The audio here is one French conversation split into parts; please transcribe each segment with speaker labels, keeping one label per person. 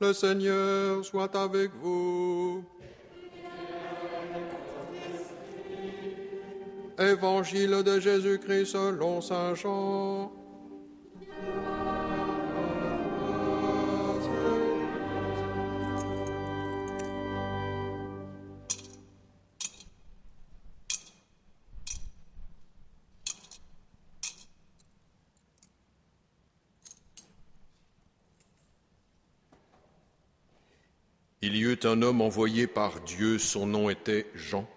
Speaker 1: Le Seigneur soit avec vous. Évangile de Jésus-Christ selon Saint Jean. Il y eut un homme envoyé par Dieu, son nom était Jean.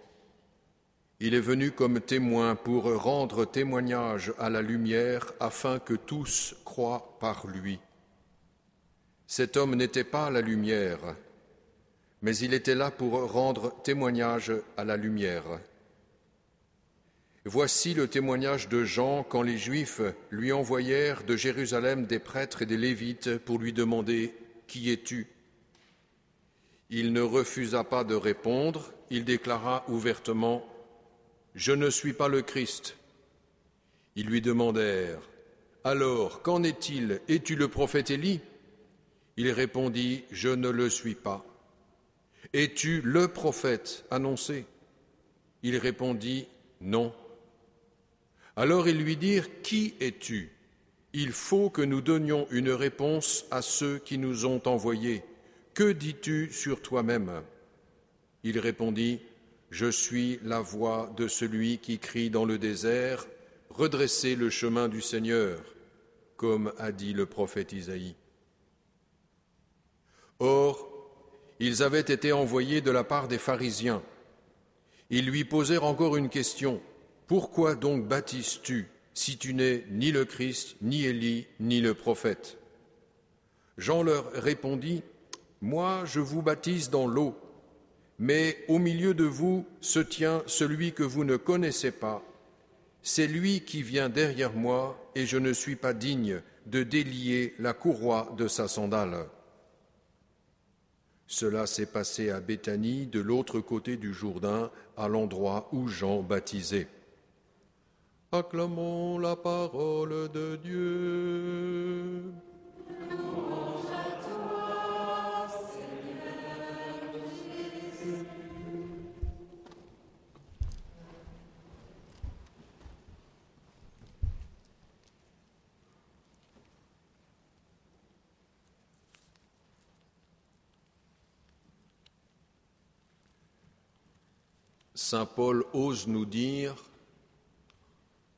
Speaker 1: Il est venu comme témoin pour rendre témoignage à la lumière afin que tous croient par lui. Cet homme n'était pas la lumière, mais il était là pour rendre témoignage à la lumière. Voici le témoignage de Jean quand les Juifs lui envoyèrent de Jérusalem des prêtres et des Lévites pour lui demander Qui es-tu? Il ne refusa pas de répondre, il déclara ouvertement je ne suis pas le Christ. Ils lui demandèrent, Alors, qu'en est-il? Es-tu le prophète Élie? Il répondit, Je ne le suis pas. Es-tu le prophète annoncé? Il répondit, Non. Alors ils lui dirent, Qui es-tu? Il faut que nous donnions une réponse à ceux qui nous ont envoyés. Que dis-tu sur toi-même? Il répondit, je suis la voix de celui qui crie dans le désert, Redressez le chemin du Seigneur, comme a dit le prophète Isaïe. Or, ils avaient été envoyés de la part des pharisiens. Ils lui posèrent encore une question. Pourquoi donc baptises-tu si tu n'es ni le Christ, ni Élie, ni le prophète? Jean leur répondit, Moi je vous baptise dans l'eau mais au milieu de vous se tient celui que vous ne connaissez pas. C'est lui qui vient derrière moi, et je ne suis pas digne de délier la courroie de sa sandale. Cela s'est passé à Béthanie, de l'autre côté du Jourdain, à l'endroit où Jean baptisait. Acclamons la parole de Dieu. Saint Paul ose nous dire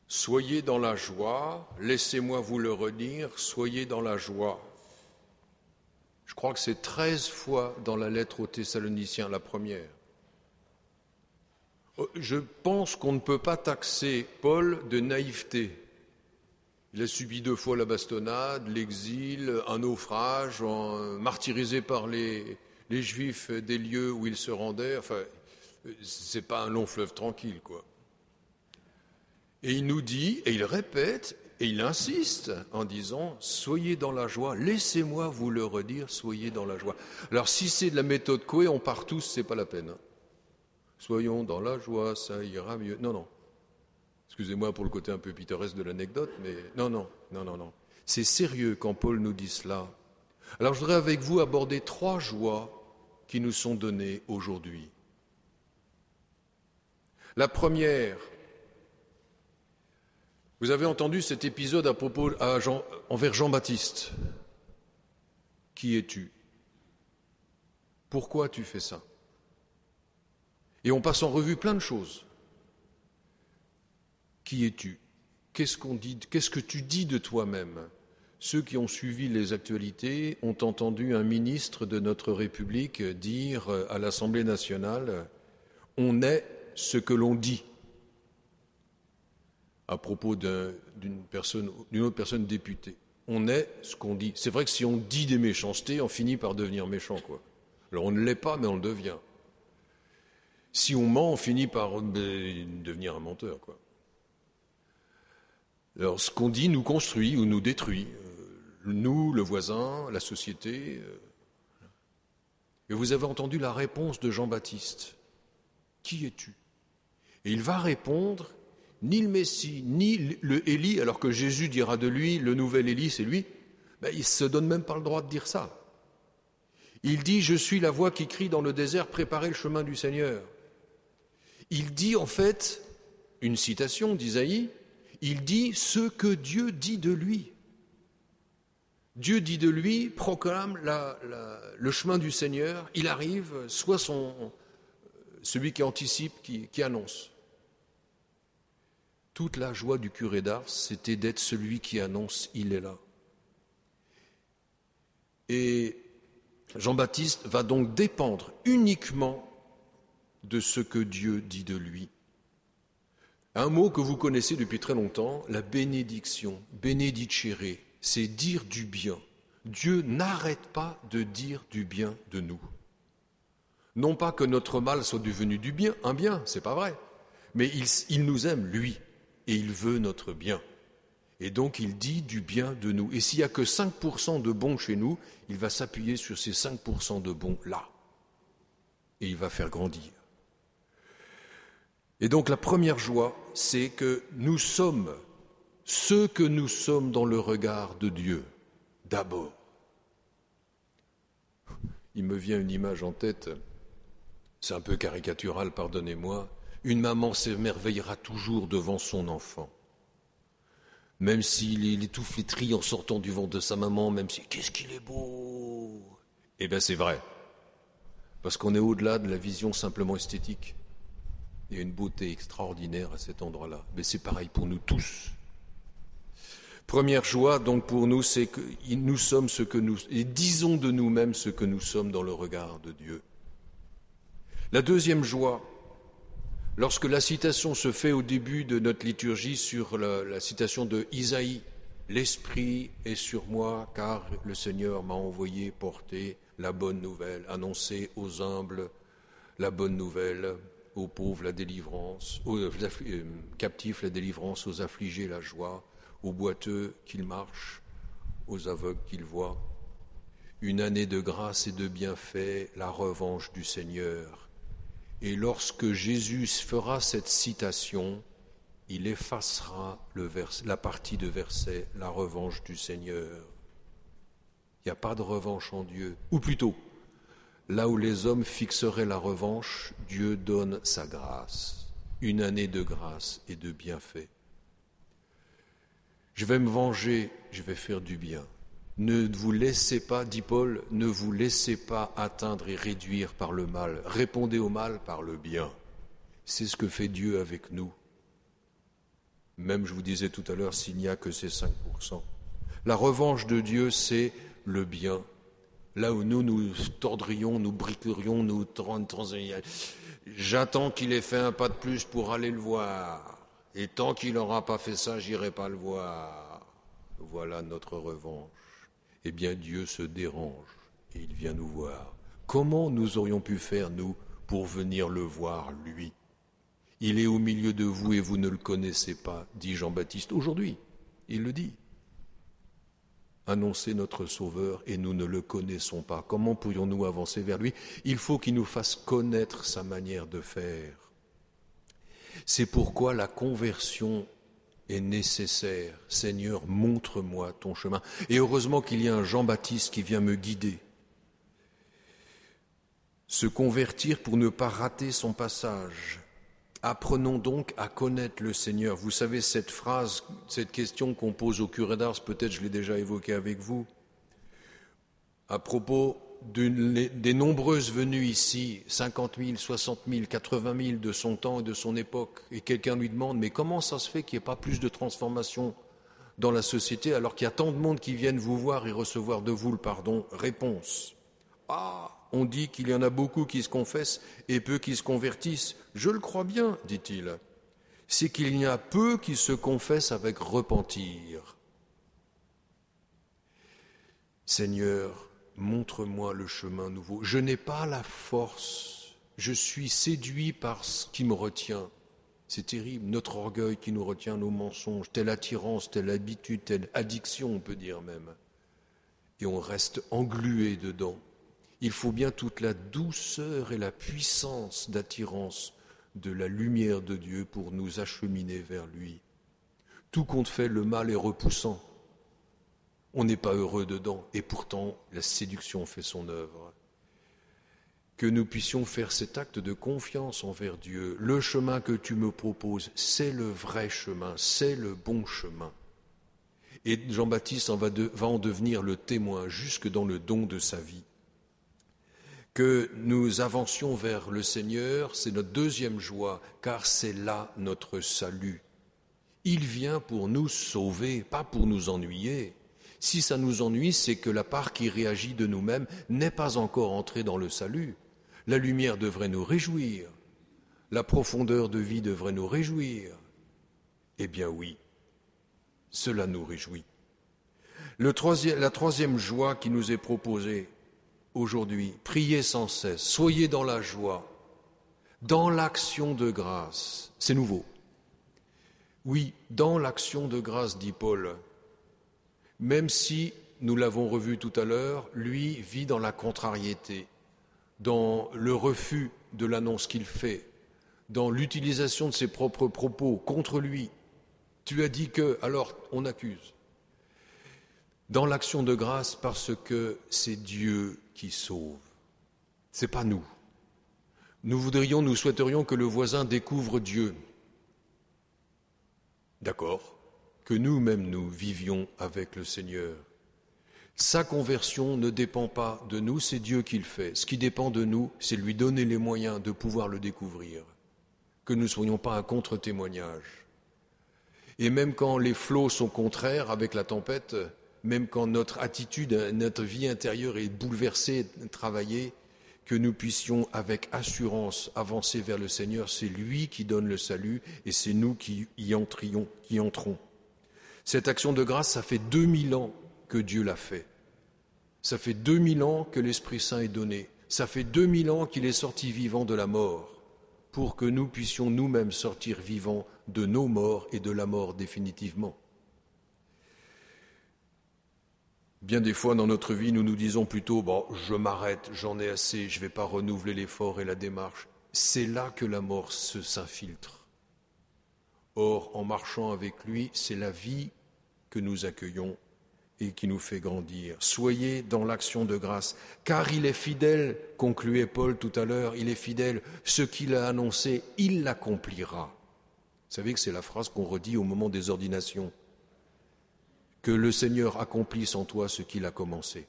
Speaker 1: Soyez dans la joie, laissez-moi vous le redire, soyez dans la joie. Je crois que c'est treize fois dans la lettre aux Thessaloniciens, la première. Je pense qu'on ne peut pas taxer Paul de naïveté. Il a subi deux fois la bastonnade, l'exil, un naufrage, martyrisé par les, les Juifs des lieux où il se rendait. Enfin, c'est pas un long fleuve tranquille, quoi. Et il nous dit, et il répète, et il insiste en disant Soyez dans la joie, laissez-moi vous le redire, soyez dans la joie. Alors, si c'est de la méthode Coué, on part tous, c'est pas la peine. hein. Soyons dans la joie, ça ira mieux. Non, non. Excusez-moi pour le côté un peu pittoresque de l'anecdote, mais non, non, non, non, non. C'est sérieux quand Paul nous dit cela. Alors, je voudrais avec vous aborder trois joies qui nous sont données aujourd'hui. La première, vous avez entendu cet épisode à propos envers Jean-Baptiste. Qui es-tu? Pourquoi tu fais ça? Et on passe en revue plein de choses. Qui es-tu? Qu'est-ce qu'on dit Qu'est-ce que tu dis de toi-même? Ceux qui ont suivi les actualités ont entendu un ministre de notre République dire à l'Assemblée nationale On est ce que l'on dit. À propos d'une autre personne députée. On est ce qu'on dit. C'est vrai que si on dit des méchancetés, on finit par devenir méchant, quoi. Alors on ne l'est pas, mais on le devient. Si on ment, on finit par devenir un menteur, quoi. Alors ce qu'on dit nous construit ou nous détruit. Euh, nous, le voisin, la société. Euh. Et vous avez entendu la réponse de Jean-Baptiste. Qui es-tu? Et il va répondre ni le Messie, ni le Élie, alors que Jésus dira de lui, le nouvel Élie, c'est lui, ben, il ne se donne même pas le droit de dire ça. Il dit, je suis la voix qui crie dans le désert, préparez le chemin du Seigneur. Il dit en fait, une citation d'Isaïe, il dit ce que Dieu dit de lui. Dieu dit de lui, proclame le chemin du Seigneur, il arrive, soit celui qui anticipe, qui annonce. Toute la joie du curé d'Ars, c'était d'être celui qui annonce Il est là. Et Jean-Baptiste va donc dépendre uniquement de ce que Dieu dit de lui. Un mot que vous connaissez depuis très longtemps, la bénédiction, bénédicere, c'est dire du bien. Dieu n'arrête pas de dire du bien de nous. Non pas que notre mal soit devenu du bien, un bien, c'est pas vrai, mais il, il nous aime, lui et il veut notre bien. Et donc il dit du bien de nous. Et s'il n'y a que 5% de bons chez nous, il va s'appuyer sur ces 5% de bons là. Et il va faire grandir. Et donc la première joie, c'est que nous sommes ce que nous sommes dans le regard de Dieu, d'abord. Il me vient une image en tête, c'est un peu caricatural, pardonnez-moi, une maman s'émerveillera toujours devant son enfant. Même s'il est tout flétri en sortant du ventre de sa maman, même si qu'est-ce qu'il est beau Eh bien c'est vrai. Parce qu'on est au-delà de la vision simplement esthétique. Il y a une beauté extraordinaire à cet endroit-là. Mais c'est pareil pour nous tous. Première joie, donc, pour nous, c'est que nous sommes ce que nous, et disons de nous-mêmes ce que nous sommes dans le regard de Dieu. La deuxième joie, Lorsque la citation se fait au début de notre liturgie sur la, citation de Isaïe, L'Esprit est sur moi car le Seigneur m'a envoyé porter la bonne nouvelle, annoncer aux humbles la bonne nouvelle, aux pauvres la délivrance, aux euh, captifs la délivrance, aux affligés la joie, aux boiteux qu'ils marchent, aux aveugles qu'ils voient. Une année de grâce et de bienfaits, la revanche du Seigneur et lorsque Jésus fera cette citation, il effacera la partie de verset La revanche du Seigneur. Il n'y a pas de revanche en Dieu. Ou plutôt, là où les hommes fixeraient la revanche, Dieu donne sa grâce, une année de grâce et de bienfait. Je vais me venger, je vais faire du bien. Ne vous laissez pas, dit Paul, ne vous laissez pas atteindre et réduire par le mal. Répondez au mal par le bien. C'est ce que fait Dieu avec nous. Même, je vous disais tout à l'heure, s'il n'y a que ces 5%. La revanche de Dieu, c'est le bien. Là où nous nous tordrions, nous briquerions, nous J'attends qu'il ait fait un pas de plus pour aller le voir. Et tant qu'il n'aura pas fait ça, j'irai pas le voir. Voilà notre revanche eh bien Dieu se dérange et il vient nous voir. Comment nous aurions pu faire, nous, pour venir le voir, lui? Il est au milieu de vous et vous ne le connaissez pas, dit Jean-Baptiste aujourd'hui. Il le dit. Annoncez notre Sauveur et nous ne le connaissons pas. Comment pourrions-nous avancer vers lui? Il faut qu'il nous fasse connaître sa manière de faire. C'est pourquoi la conversion est nécessaire. Seigneur, montre-moi ton chemin. Et heureusement qu'il y a un Jean-Baptiste qui vient me guider. Se convertir pour ne pas rater son passage. Apprenons donc à connaître le Seigneur. Vous savez, cette phrase, cette question qu'on pose au curé d'Ars, peut-être je l'ai déjà évoquée avec vous, à propos des nombreuses venues ici, 50 000, 60 000, 80 000 de son temps et de son époque, et quelqu'un lui demande, mais comment ça se fait qu'il n'y ait pas plus de transformation dans la société alors qu'il y a tant de monde qui viennent vous voir et recevoir de vous le pardon? Réponse. Ah, on dit qu'il y en a beaucoup qui se confessent et peu qui se convertissent. Je le crois bien, dit-il. c'est qu'il y a peu qui se confessent avec repentir. Seigneur, montre-moi le chemin nouveau. Je n'ai pas la force, je suis séduit par ce qui me retient. C'est terrible, notre orgueil qui nous retient, nos mensonges, telle attirance, telle habitude, telle addiction, on peut dire même. Et on reste englué dedans. Il faut bien toute la douceur et la puissance d'attirance de la lumière de Dieu pour nous acheminer vers lui. Tout compte fait, le mal est repoussant. On n'est pas heureux dedans, et pourtant la séduction fait son œuvre. Que nous puissions faire cet acte de confiance envers Dieu. Le chemin que tu me proposes, c'est le vrai chemin, c'est le bon chemin. Et Jean-Baptiste va, va en devenir le témoin jusque dans le don de sa vie que nous avancions vers le Seigneur, c'est notre deuxième joie, car c'est là notre salut. Il vient pour nous sauver, pas pour nous ennuyer. Si ça nous ennuie, c'est que la part qui réagit de nous-mêmes n'est pas encore entrée dans le salut. La lumière devrait nous réjouir. La profondeur de vie devrait nous réjouir. Eh bien oui, cela nous réjouit. la troisième joie qui nous est proposée, aujourd'hui, priez sans cesse, soyez dans la joie, dans l'action de grâce. C'est nouveau. Oui, dans l'action de grâce, dit Paul, même si, nous l'avons revu tout à l'heure, lui vit dans la contrariété, dans le refus de l'annonce qu'il fait, dans l'utilisation de ses propres propos contre lui. Tu as dit que, alors on accuse. Dans l'action de grâce parce que c'est Dieu qui sauve. Ce n'est pas nous. Nous voudrions, nous souhaiterions que le voisin découvre Dieu. D'accord Que nous-mêmes nous vivions avec le Seigneur. Sa conversion ne dépend pas de nous, c'est Dieu qui le fait. Ce qui dépend de nous, c'est lui donner les moyens de pouvoir le découvrir. Que nous ne soyons pas un contre-témoignage. Et même quand les flots sont contraires avec la tempête, même quand notre attitude, notre vie intérieure est bouleversée, travaillée, que nous puissions avec assurance avancer vers le Seigneur. C'est lui qui donne le salut et c'est nous qui y entrions, entrons. Cette action de grâce, ça fait 2000 ans que Dieu l'a fait. Ça fait 2000 ans que l'Esprit Saint est donné. Ça fait 2000 ans qu'il est sorti vivant de la mort pour que nous puissions nous-mêmes sortir vivants de nos morts et de la mort définitivement. Bien des fois dans notre vie, nous nous disons plutôt bon, je m'arrête, j'en ai assez, je ne vais pas renouveler l'effort et la démarche. C'est là que la mort s'infiltre. Or, en marchant avec lui, c'est la vie que nous accueillons et qui nous fait grandir. Soyez dans l'action de grâce, car il est fidèle, concluait Paul tout à l'heure, il est fidèle, ce qu'il a annoncé, il l'accomplira. Vous savez que c'est la phrase qu'on redit au moment des ordinations que le Seigneur accomplisse en toi ce qu'il a commencé.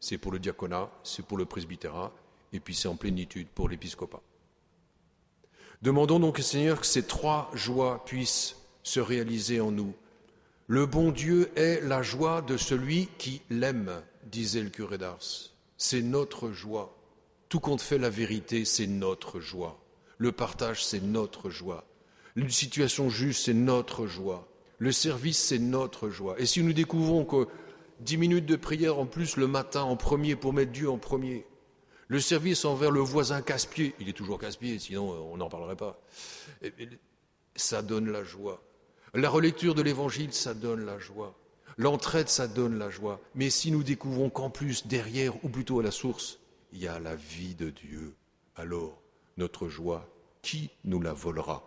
Speaker 1: C'est pour le diaconat, c'est pour le presbytérat, et puis c'est en plénitude pour l'épiscopat. Demandons donc au Seigneur que ces trois joies puissent se réaliser en nous. Le bon Dieu est la joie de celui qui l'aime, disait le curé d'Ars. C'est notre joie. Tout compte fait la vérité, c'est notre joie. Le partage, c'est notre joie. Une situation juste, c'est notre joie. Le service, c'est notre joie. Et si nous découvrons que dix minutes de prière en plus le matin en premier pour mettre Dieu en premier, le service envers le voisin casse-pied, il est toujours casse-pied, sinon euh, on n'en parlerait pas, ça donne la joie. La relecture de l'évangile, ça donne la joie. L'entraide, ça donne la joie. Mais si nous découvrons qu'en plus, derrière, ou plutôt à la source, il y a la vie de Dieu, alors notre joie, qui nous la volera?